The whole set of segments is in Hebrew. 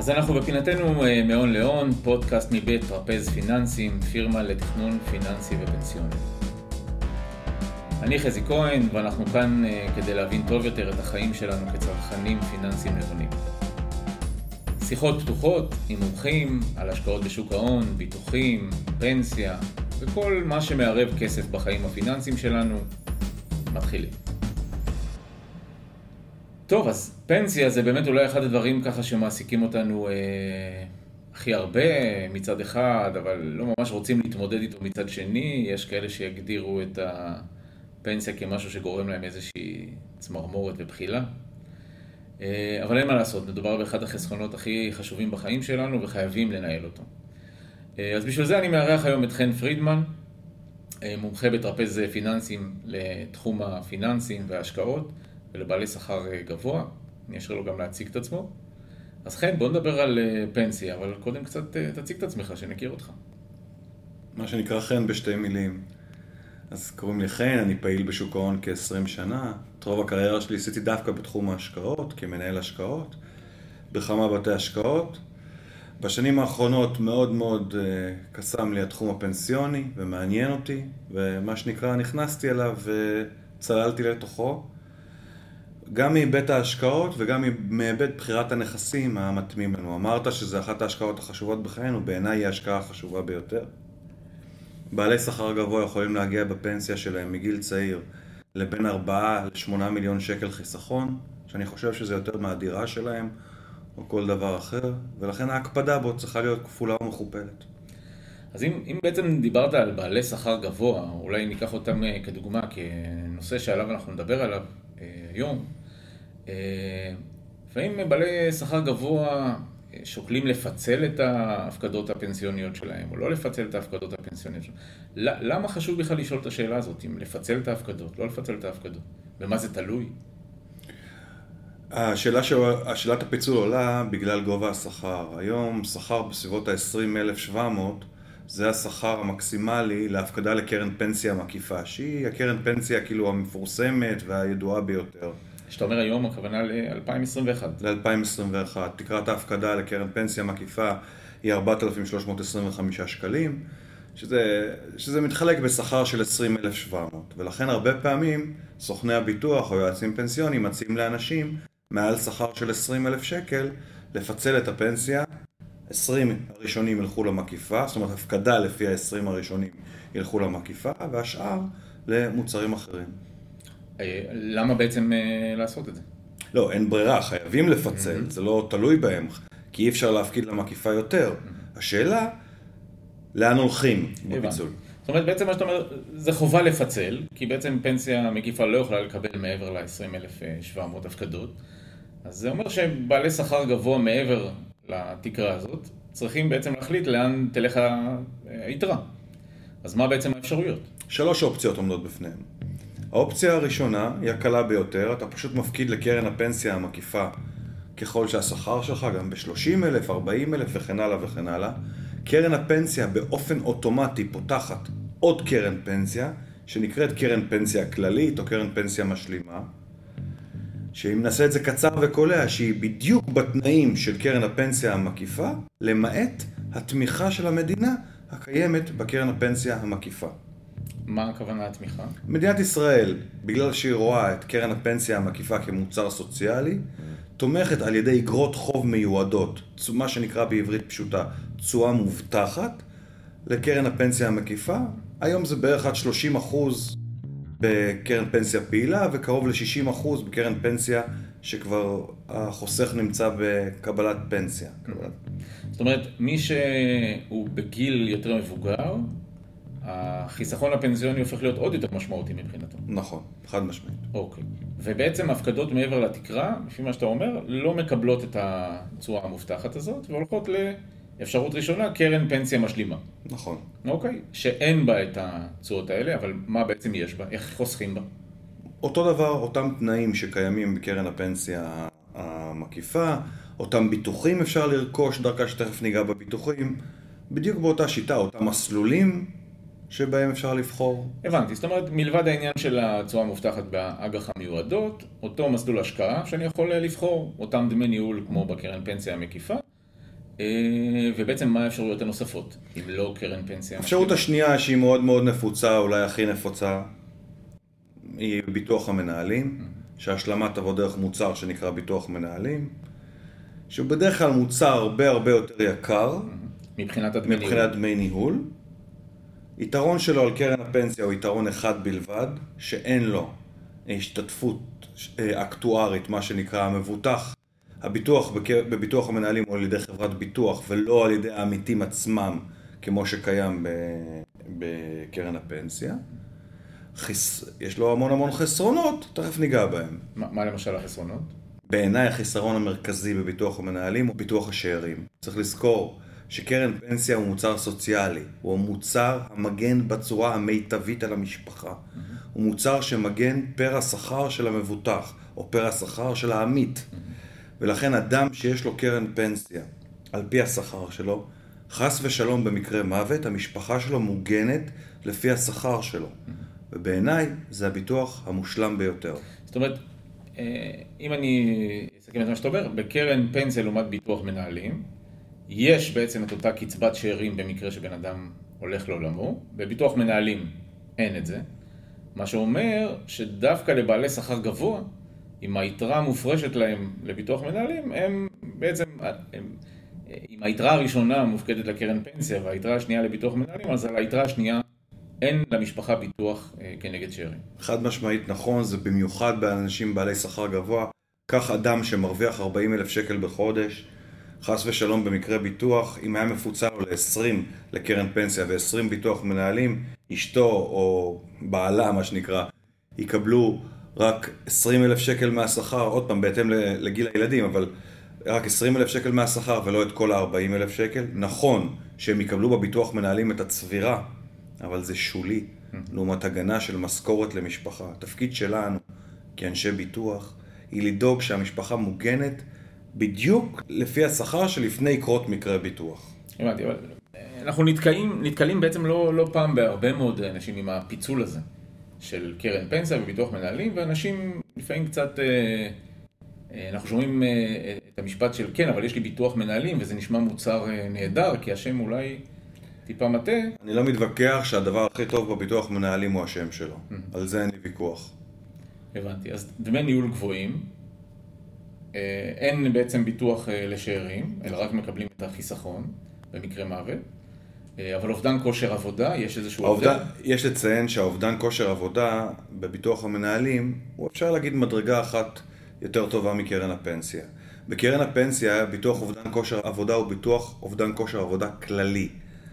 אז אנחנו בפינתנו אה, מהון להון, פודקאסט מבית טרפז פיננסים, פירמה לתכנון פיננסי ופנסיוני. אני חזי כהן, ואנחנו כאן אה, כדי להבין טוב יותר את החיים שלנו כצרכנים פיננסיים נבונים. שיחות פתוחות עם מומחים על השקעות בשוק ההון, ביטוחים, פנסיה וכל מה שמערב כסף בחיים הפיננסיים שלנו. מתחילים. טוב, אז פנסיה זה באמת אולי אחד הדברים ככה שמעסיקים אותנו אה, הכי הרבה מצד אחד, אבל לא ממש רוצים להתמודד איתו מצד שני. יש כאלה שיגדירו את הפנסיה כמשהו שגורם להם איזושהי צמרמורת ובחילה. אה, אבל אין מה לעשות, מדובר באחד החסכונות הכי חשובים בחיים שלנו וחייבים לנהל אותו. אה, אז בשביל זה אני מארח היום את חן פרידמן, אה, מומחה בטרפז פיננסים לתחום הפיננסים וההשקעות. ולבעלי שכר אה, גבוה, אני אשאיר לו גם להציג את עצמו. אז חן, בוא נדבר על אה, פנסיה, אבל קודם קצת אה, תציג את עצמך, שנכיר אותך. מה שנקרא חן בשתי מילים. אז קוראים לי חן, אני פעיל בשוק ההון כ-20 שנה. את רוב הקריירה שלי עשיתי דווקא בתחום ההשקעות, כמנהל השקעות, בכמה בתי השקעות. בשנים האחרונות מאוד מאוד קסם לי התחום הפנסיוני ומעניין אותי, ומה שנקרא נכנסתי אליו וצללתי לתוכו. גם מהיבט ההשקעות וגם מהיבט בחירת הנכסים המתאימים לנו. אמרת שזו אחת ההשקעות החשובות בחיינו, בעיניי היא ההשקעה החשובה ביותר. בעלי שכר גבוה יכולים להגיע בפנסיה שלהם מגיל צעיר לבין 4 ל-8 מיליון שקל חיסכון, שאני חושב שזה יותר מהדירה שלהם או כל דבר אחר, ולכן ההקפדה בו צריכה להיות כפולה ומכופלת. אז אם, אם בעצם דיברת על בעלי שכר גבוה, אולי ניקח אותם אה, כדוגמה, כנושא שעליו אנחנו נדבר עליו אה, היום, לפעמים בעלי שכר גבוה אה, שוקלים לפצל את ההפקדות הפנסיוניות שלהם, או לא לפצל את ההפקדות הפנסיוניות שלהם. למה חשוב בכלל לשאול את השאלה הזאת, אם לפצל את ההפקדות, לא לפצל את ההפקדות? במה זה תלוי? השאלה ש... השאלת הפיצול עולה בגלל גובה השכר. היום שכר בסביבות ה-20,700 זה השכר המקסימלי להפקדה לקרן פנסיה מקיפה, שהיא הקרן פנסיה כאילו המפורסמת והידועה ביותר. כשאתה אומר היום, הכוונה ל-2021. ל-2021. תקרת ההפקדה לקרן פנסיה מקיפה היא 4,325 שקלים, שזה, שזה מתחלק בשכר של 20,700. ולכן הרבה פעמים סוכני הביטוח או יועצים פנסיוניים מציעים לאנשים מעל שכר של 20,000 שקל לפצל את הפנסיה. 20 הראשונים ילכו למקיפה, זאת אומרת הפקדה לפי ה-20 הראשונים ילכו למקיפה, והשאר למוצרים אחרים. אה, למה בעצם אה, לעשות את זה? לא, אין ברירה, חייבים לפצל, mm-hmm. זה לא תלוי בהם, כי אי אפשר להפקיד למקיפה יותר. Mm-hmm. השאלה, לאן הולכים בפיצול? זאת אומרת, בעצם מה שאתה אומר, זה חובה לפצל, כי בעצם פנסיה מקיפה לא יכולה לקבל מעבר ל-20,700 הפקדות. אז זה אומר שבעלי שכר גבוה מעבר לתקרה הזאת, צריכים בעצם להחליט לאן תלך היתרה. אז מה בעצם האפשרויות? שלוש אופציות עומדות בפניהם. האופציה הראשונה היא הקלה ביותר, אתה פשוט מפקיד לקרן הפנסיה המקיפה ככל שהשכר שלך גם ב-30 אלף, 40 אלף וכן הלאה וכן הלאה. קרן הפנסיה באופן אוטומטי פותחת עוד קרן פנסיה שנקראת קרן פנסיה כללית או קרן פנסיה משלימה שאם נעשה את זה קצר וקולע שהיא בדיוק בתנאים של קרן הפנסיה המקיפה למעט התמיכה של המדינה הקיימת בקרן הפנסיה המקיפה. מה הכוונה התמיכה? מדינת ישראל, בגלל שהיא רואה את קרן הפנסיה המקיפה כמוצר סוציאלי, תומכת על ידי אגרות חוב מיועדות, מה שנקרא בעברית פשוטה, תשואה מובטחת, לקרן הפנסיה המקיפה. היום זה בערך עד 30 בקרן פנסיה פעילה וקרוב ל-60 בקרן פנסיה שכבר החוסך נמצא בקבלת פנסיה. זאת אומרת, מי שהוא בגיל יותר מבוגר, החיסכון הפנסיוני הופך להיות עוד יותר משמעותי מבחינתו. נכון, חד משמעית. אוקיי. ובעצם הפקדות מעבר לתקרה, לפי מה שאתה אומר, לא מקבלות את התשואה המובטחת הזאת, והולכות לאפשרות ראשונה, קרן פנסיה משלימה. נכון. אוקיי, שאין בה את התשואות האלה, אבל מה בעצם יש בה? איך חוסכים בה? אותו דבר, אותם תנאים שקיימים בקרן הפנסיה המקיפה, אותם ביטוחים אפשר לרכוש דרכה שתכף ניגע בביטוחים, בדיוק באותה שיטה, אותם מסלולים שבהם אפשר לבחור. הבנתי, זאת אומרת, מלבד העניין של התשואה המובטחת באג"ח המיועדות, אותו מסלול השקעה שאני יכול לבחור, אותם דמי ניהול כמו בקרן פנסיה המקיפה, אה, ובעצם מה האפשרויות הנוספות, אם לא קרן פנסיה? האפשרות משלימה? השנייה שהיא מאוד מאוד נפוצה, אולי הכי נפוצה, היא ביטוח המנהלים, שהשלמה תבוא דרך מוצר שנקרא ביטוח מנהלים, שהוא בדרך כלל מוצר הרבה הרבה יותר יקר ניהול. מבחינת דמי ניהול. יתרון שלו על קרן הפנסיה הוא יתרון אחד בלבד, שאין לו השתתפות אה, אקטוארית, מה שנקרא המבוטח. הביטוח בביטוח המנהלים הוא על ידי חברת ביטוח ולא על ידי העמיתים עצמם, כמו שקיים בקרן הפנסיה. חס... יש לו המון המון חסרונות, תכף ניגע בהם. מה מה למשל החסרונות? בעיניי החיסרון המרכזי בביטוח המנהלים הוא ביטוח השאירים. צריך לזכור שקרן פנסיה הוא מוצר סוציאלי, הוא המוצר המגן בצורה המיטבית על המשפחה. הוא מוצר שמגן פר השכר של המבוטח, או פר השכר של העמית. ולכן אדם שיש לו קרן פנסיה, על פי השכר שלו, חס ושלום במקרה מוות, המשפחה שלו מוגנת לפי השכר שלו. ובעיניי זה הביטוח המושלם ביותר. זאת אומרת, אה, אם אני אסכם את מה שאתה אומר, בקרן פנסיה לעומת ביטוח מנהלים, יש בעצם את אותה קצבת שאירים במקרה שבן אדם הולך לעולמו, בביטוח מנהלים אין את זה, מה שאומר שדווקא לבעלי שכר גבוה, אם היתרה המופרשת להם לביטוח מנהלים, הם בעצם, אם היתרה הראשונה מופקדת לקרן פנסיה והיתרה השנייה לביטוח מנהלים, אז על היתרה השנייה אין למשפחה ביטוח אה, כנגד שאירים. חד משמעית נכון, זה במיוחד באנשים בעלי שכר גבוה. קח אדם שמרוויח 40 אלף שקל בחודש, חס ושלום במקרה ביטוח, אם היה מפוצל לו ל-20 לקרן פנסיה ו-20 ביטוח מנהלים, אשתו או בעלה, מה שנקרא, יקבלו רק 20 אלף שקל מהשכר, עוד פעם, בהתאם לגיל הילדים, אבל רק 20 אלף שקל מהשכר ולא את כל ה-40 אלף שקל. נכון שהם יקבלו בביטוח מנהלים את הצבירה, אבל זה שולי, לעומת הגנה של משכורת למשפחה. התפקיד שלנו, כאנשי ביטוח, היא לדאוג שהמשפחה מוגנת בדיוק לפי השכר שלפני קרות מקרה ביטוח. הבנתי, אבל אה, אנחנו נתקעים, נתקלים בעצם לא, לא פעם בהרבה מאוד אנשים עם הפיצול הזה של קרן פנסיה וביטוח מנהלים, ואנשים לפעמים קצת, אה, אה, אנחנו שומעים את המשפט של כן, אבל יש לי ביטוח מנהלים וזה נשמע מוצר נהדר, כי השם אולי טיפה מטה, אני לא מתווכח שהדבר הכי טוב בביטוח מנהלים הוא השם שלו. על זה אין לי ויכוח. הבנתי. אז דמי ניהול גבוהים, אין בעצם ביטוח אה, לשאירים, אלא רק מקבלים את החיסכון במקרה מוות, אה, אבל אובדן כושר עבודה, יש איזשהו האובדן, יש לציין שהאובדן כושר עבודה בביטוח המנהלים הוא אפשר להגיד מדרגה אחת יותר טובה מקרן הפנסיה. בקרן הפנסיה ביטוח אובדן כושר עבודה הוא ביטוח אובדן כושר עבודה כללי.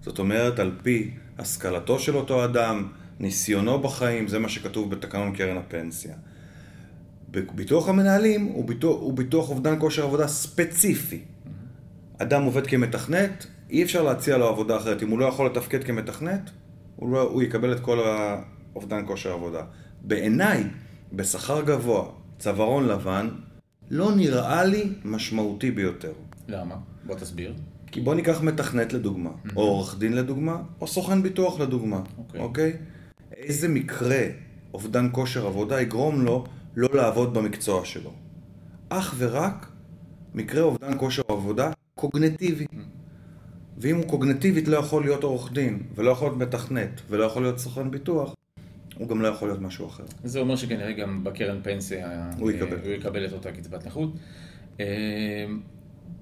זאת אומרת על פי השכלתו של אותו אדם, ניסיונו בחיים, זה מה שכתוב בתקנון קרן הפנסיה. ביטוח המנהלים הוא ביטוח, הוא ביטוח אובדן כושר עבודה ספציפי. אדם עובד כמתכנת, אי אפשר להציע לו עבודה אחרת. אם הוא לא יכול לתפקד כמתכנת, הוא, לא, הוא יקבל את כל האובדן כושר עבודה. בעיניי, בשכר גבוה, צווארון לבן, לא נראה לי משמעותי ביותר. למה? בוא תסביר. כי בוא ניקח מתכנת לדוגמה, או עורך דין לדוגמה, או סוכן ביטוח לדוגמה, אוקיי. אוקיי? איזה מקרה אובדן כושר עבודה יגרום לו לא לעבוד במקצוע שלו? אך ורק מקרה אובדן כושר עבודה קוגנטיבי. ואם הוא קוגנטיבית לא יכול להיות עורך דין, ולא יכול להיות מתכנת, ולא יכול להיות סוכן ביטוח, הוא גם לא יכול להיות משהו אחר. זה אומר שכנראה גם בקרן פנסיה הוא אה, יקבל. הוא יקבל את אותה קצבת נכות. אה,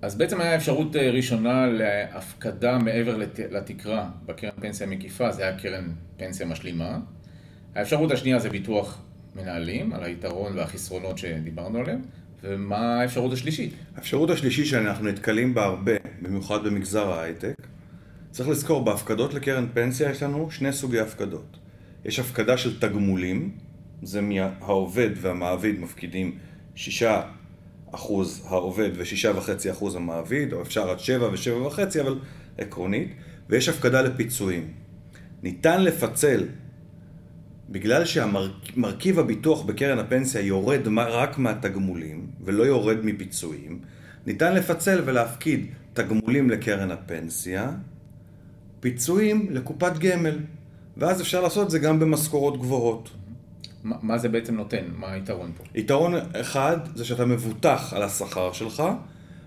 אז בעצם היה אפשרות אה, ראשונה להפקדה מעבר לת- לתקרה בקרן פנסיה מקיפה, זה היה קרן פנסיה משלימה. האפשרות השנייה זה ביטוח מנהלים, על היתרון והחסרונות שדיברנו עליהם. ומה האפשרות השלישית? האפשרות השלישית שאנחנו נתקלים בה הרבה, במיוחד במגזר ההייטק, צריך לזכור, בהפקדות לקרן פנסיה יש לנו שני סוגי הפקדות. יש הפקדה של תגמולים, זה מהעובד והמעביד מפקידים שישה אחוז העובד ושישה וחצי אחוז המעביד, או אפשר עד שבע ושבע וחצי, אבל עקרונית, ויש הפקדה לפיצויים. ניתן לפצל בגלל שהמרכיב הביטוח בקרן הפנסיה יורד רק מהתגמולים ולא יורד מפיצויים, ניתן לפצל ולהפקיד תגמולים לקרן הפנסיה, פיצויים לקופת גמל, ואז אפשר לעשות את זה גם במשכורות גבוהות. מה מה זה בעצם נותן? מה היתרון פה? יתרון אחד זה שאתה מבוטח על השכר שלך,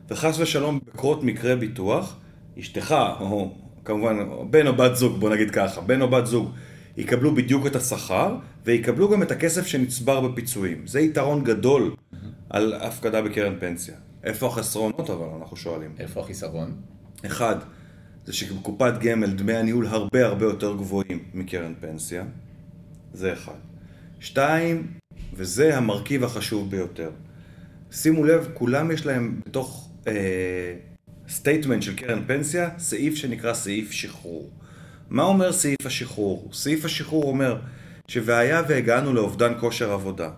וחס ושלום בקרות מקרה ביטוח, אשתך, או כמובן בן או בת זוג, בוא נגיד ככה, בן או בת זוג יקבלו בדיוק את השכר, ויקבלו גם את הכסף שנצבר בפיצויים. זה יתרון גדול על הפקדה בקרן פנסיה. איפה החסרונות אבל, אנחנו שואלים. איפה החיסרון? אחד, זה שבקופת גמל דמי הניהול הרבה הרבה יותר גבוהים מקרן פנסיה. זה אחד. שתיים, וזה המרכיב החשוב ביותר. שימו לב, כולם יש להם בתוך סטייטמנט אה, של קרן פנסיה, סעיף שנקרא סעיף שחרור. מה אומר סעיף השחרור? סעיף השחרור אומר שהיה והגענו לאובדן כושר עבודה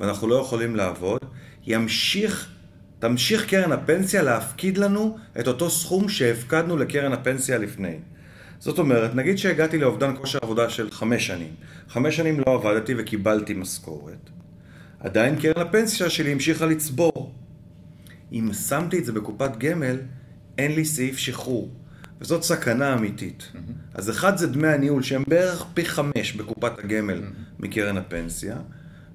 ואנחנו לא יכולים לעבוד, ימשיך, תמשיך קרן הפנסיה להפקיד לנו את אותו סכום שהפקדנו לקרן הפנסיה לפני. זאת אומרת, נגיד שהגעתי לאובדן כושר עבודה של חמש שנים. חמש שנים לא עבדתי וקיבלתי משכורת. עדיין קרן הפנסיה שלי המשיכה לצבור. אם שמתי את זה בקופת גמל, אין לי סעיף שחרור. וזאת סכנה אמיתית. Mm-hmm. אז אחד זה דמי הניהול שהם בערך פי חמש בקופת הגמל mm-hmm. מקרן הפנסיה,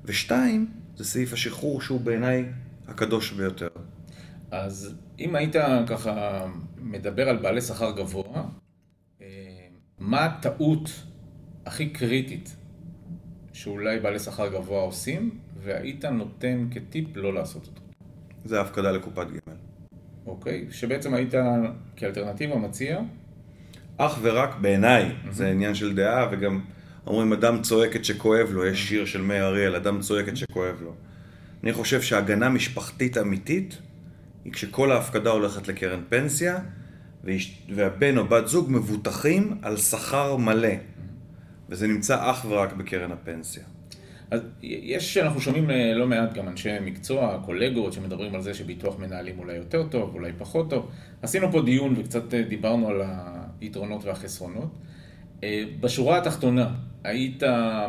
ושתיים זה סעיף השחרור שהוא בעיניי הקדוש ביותר. אז אם היית ככה מדבר על בעלי שכר גבוה, אה, מה הטעות הכי קריטית שאולי בעלי שכר גבוה עושים, והיית נותן כטיפ לא לעשות אותו? זה הפקדה לקופת גמל. אוקיי? שבעצם היית כאלטרנטיבה מציע? אך ורק בעיניי, mm-hmm. זה עניין של דעה, וגם אומרים אדם צועק את שכואב לו, יש שיר של מאיר אריאל, אדם צועק את שכואב לו. אני חושב שהגנה משפחתית אמיתית היא כשכל ההפקדה הולכת לקרן פנסיה, והבן או בת זוג מבוטחים על שכר מלא, וזה נמצא אך ורק בקרן הפנסיה. אז יש, אנחנו שומעים אה, לא מעט גם אנשי מקצוע, קולגות, שמדברים על זה שביטוח מנהלים אולי יותר טוב, אולי פחות טוב. עשינו פה דיון וקצת אה, דיברנו על היתרונות והחסרונות. אה, בשורה התחתונה, היית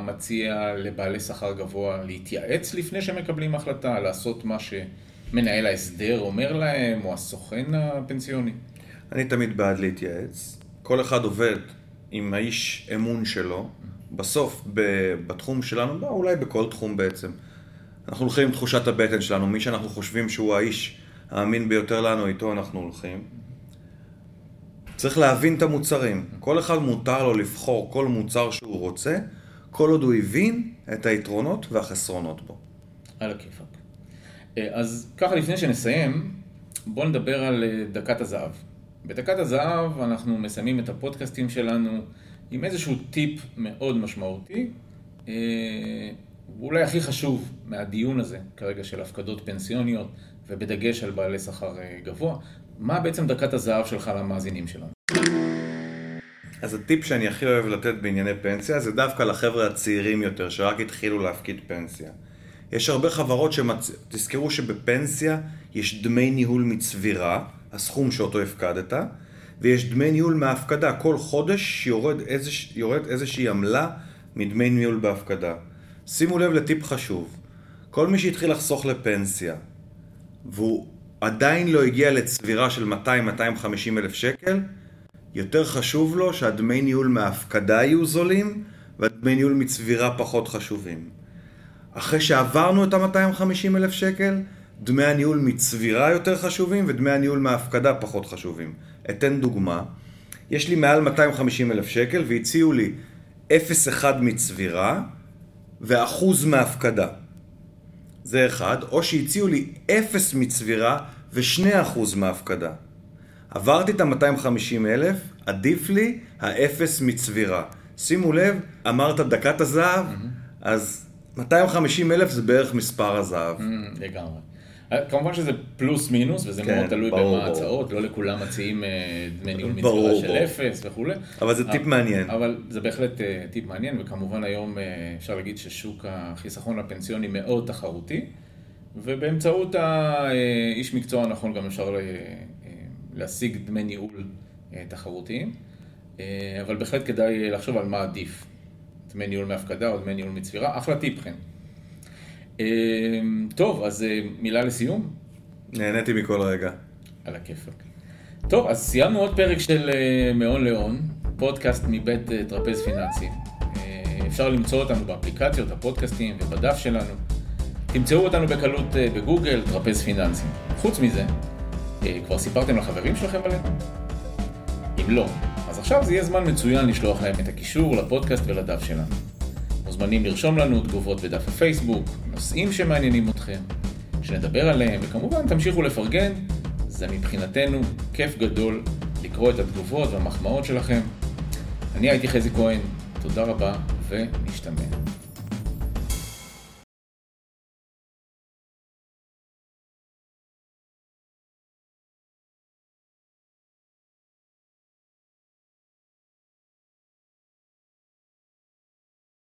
מציע לבעלי שכר גבוה להתייעץ לפני שמקבלים החלטה, לעשות מה שמנהל ההסדר אומר להם, או הסוכן הפנסיוני? אני תמיד בעד להתייעץ. כל אחד עובד עם האיש אמון שלו. בסוף, בתחום שלנו, לא, אולי בכל תחום בעצם, אנחנו הולכים עם תחושת הבטן שלנו, מי שאנחנו חושבים שהוא האיש האמין ביותר לנו, איתו אנחנו הולכים. צריך להבין את המוצרים. כל אחד מותר לו לבחור כל מוצר שהוא רוצה, כל עוד הוא הבין את היתרונות והחסרונות בו. על הכיפאק. אה, אז ככה לפני שנסיים, בואו נדבר על אה, דקת הזהב. בדקת הזהב אנחנו מסיימים את הפודקאסטים שלנו עם איזשהו טיפ מאוד משמעותי, אה, ואולי הכי חשוב מהדיון הזה כרגע של הפקדות פנסיוניות, ובדגש על בעלי שכר אה, גבוה, מה בעצם דקת הזהב שלך למאזינים שלנו? אז הטיפ שאני הכי אוהב לתת בענייני פנסיה זה דווקא לחבר'ה הצעירים יותר, שרק התחילו להפקיד פנסיה. יש הרבה חברות שמצ... תזכרו שבפנסיה יש דמי ניהול מצבירה, הסכום שאותו הפקדת, ויש דמי ניהול מההפקדה. כל חודש יורד, איזוש, יורד איזושהי עמלה מדמי ניהול בהפקדה. שימו לב לטיפ חשוב. כל מי שהתחיל לחסוך לפנסיה, והוא עדיין לא הגיע לצבירה של 200-250 אלף שקל, יותר חשוב לו שהדמי ניהול מההפקדה יהיו זולים, והדמי ניהול מצבירה פחות חשובים. אחרי שעברנו את ה-250 אלף שקל, דמי הניהול מצבירה יותר חשובים ודמי הניהול מההפקדה פחות חשובים. אתן דוגמה, יש לי מעל 250 אלף שקל והציעו לי 0.1 מצבירה ואחוז מההפקדה. זה אחד, או שהציעו לי 0 מצבירה ו-2% מההפקדה. עברתי את ה-250 אלף, עדיף לי האפס מצבירה. שימו לב, אמרת דקת הזהב, mm-hmm. אז 250 אלף זה בערך מספר הזהב. Mm, לגמרי. כמובן שזה פלוס מינוס, וזה כן, מאוד תלוי במה ההצעות, לא לכולם מציעים אה, דמי ניהול מצווה של אפס וכולי. אבל זה טיפ מעניין. אבל זה בהחלט אה, טיפ מעניין, וכמובן היום אה, אפשר להגיד ששוק החיסכון הפנסיוני מאוד תחרותי, ובאמצעות האיש מקצוע הנכון גם אפשר להשיג דמי ניהול תחרותיים, אבל בהחלט כדאי לחשוב על מה עדיף, דמי ניהול מהפקדה או דמי ניהול מצבירה, אחלה טיפ כן. אמ, טוב, אז אה, מילה לסיום. נהניתי מכל רגע. על הכיפאק. טוב, אז סיימנו עוד פרק של אה, מהון להון, פודקאסט מבית אה, טרפז פיננסי. אפשר למצוא אותנו באפליקציות, הפודקאסטים ובדף שלנו. תמצאו אותנו בקלות בגוגל, טרפז פיננסי. חוץ מזה, כבר סיפרתם לחברים שלכם עליהם? אם לא, אז עכשיו זה יהיה זמן מצוין לשלוח להם את הקישור לפודקאסט ולדף שלנו. מוזמנים לרשום לנו תגובות בדף הפייסבוק, נושאים שמעניינים אתכם, שנדבר עליהם, וכמובן תמשיכו לפרגן, זה מבחינתנו כיף גדול לקרוא את התגובות והמחמאות שלכם. אני הייתי חזי כהן, תודה רבה ונשתמע.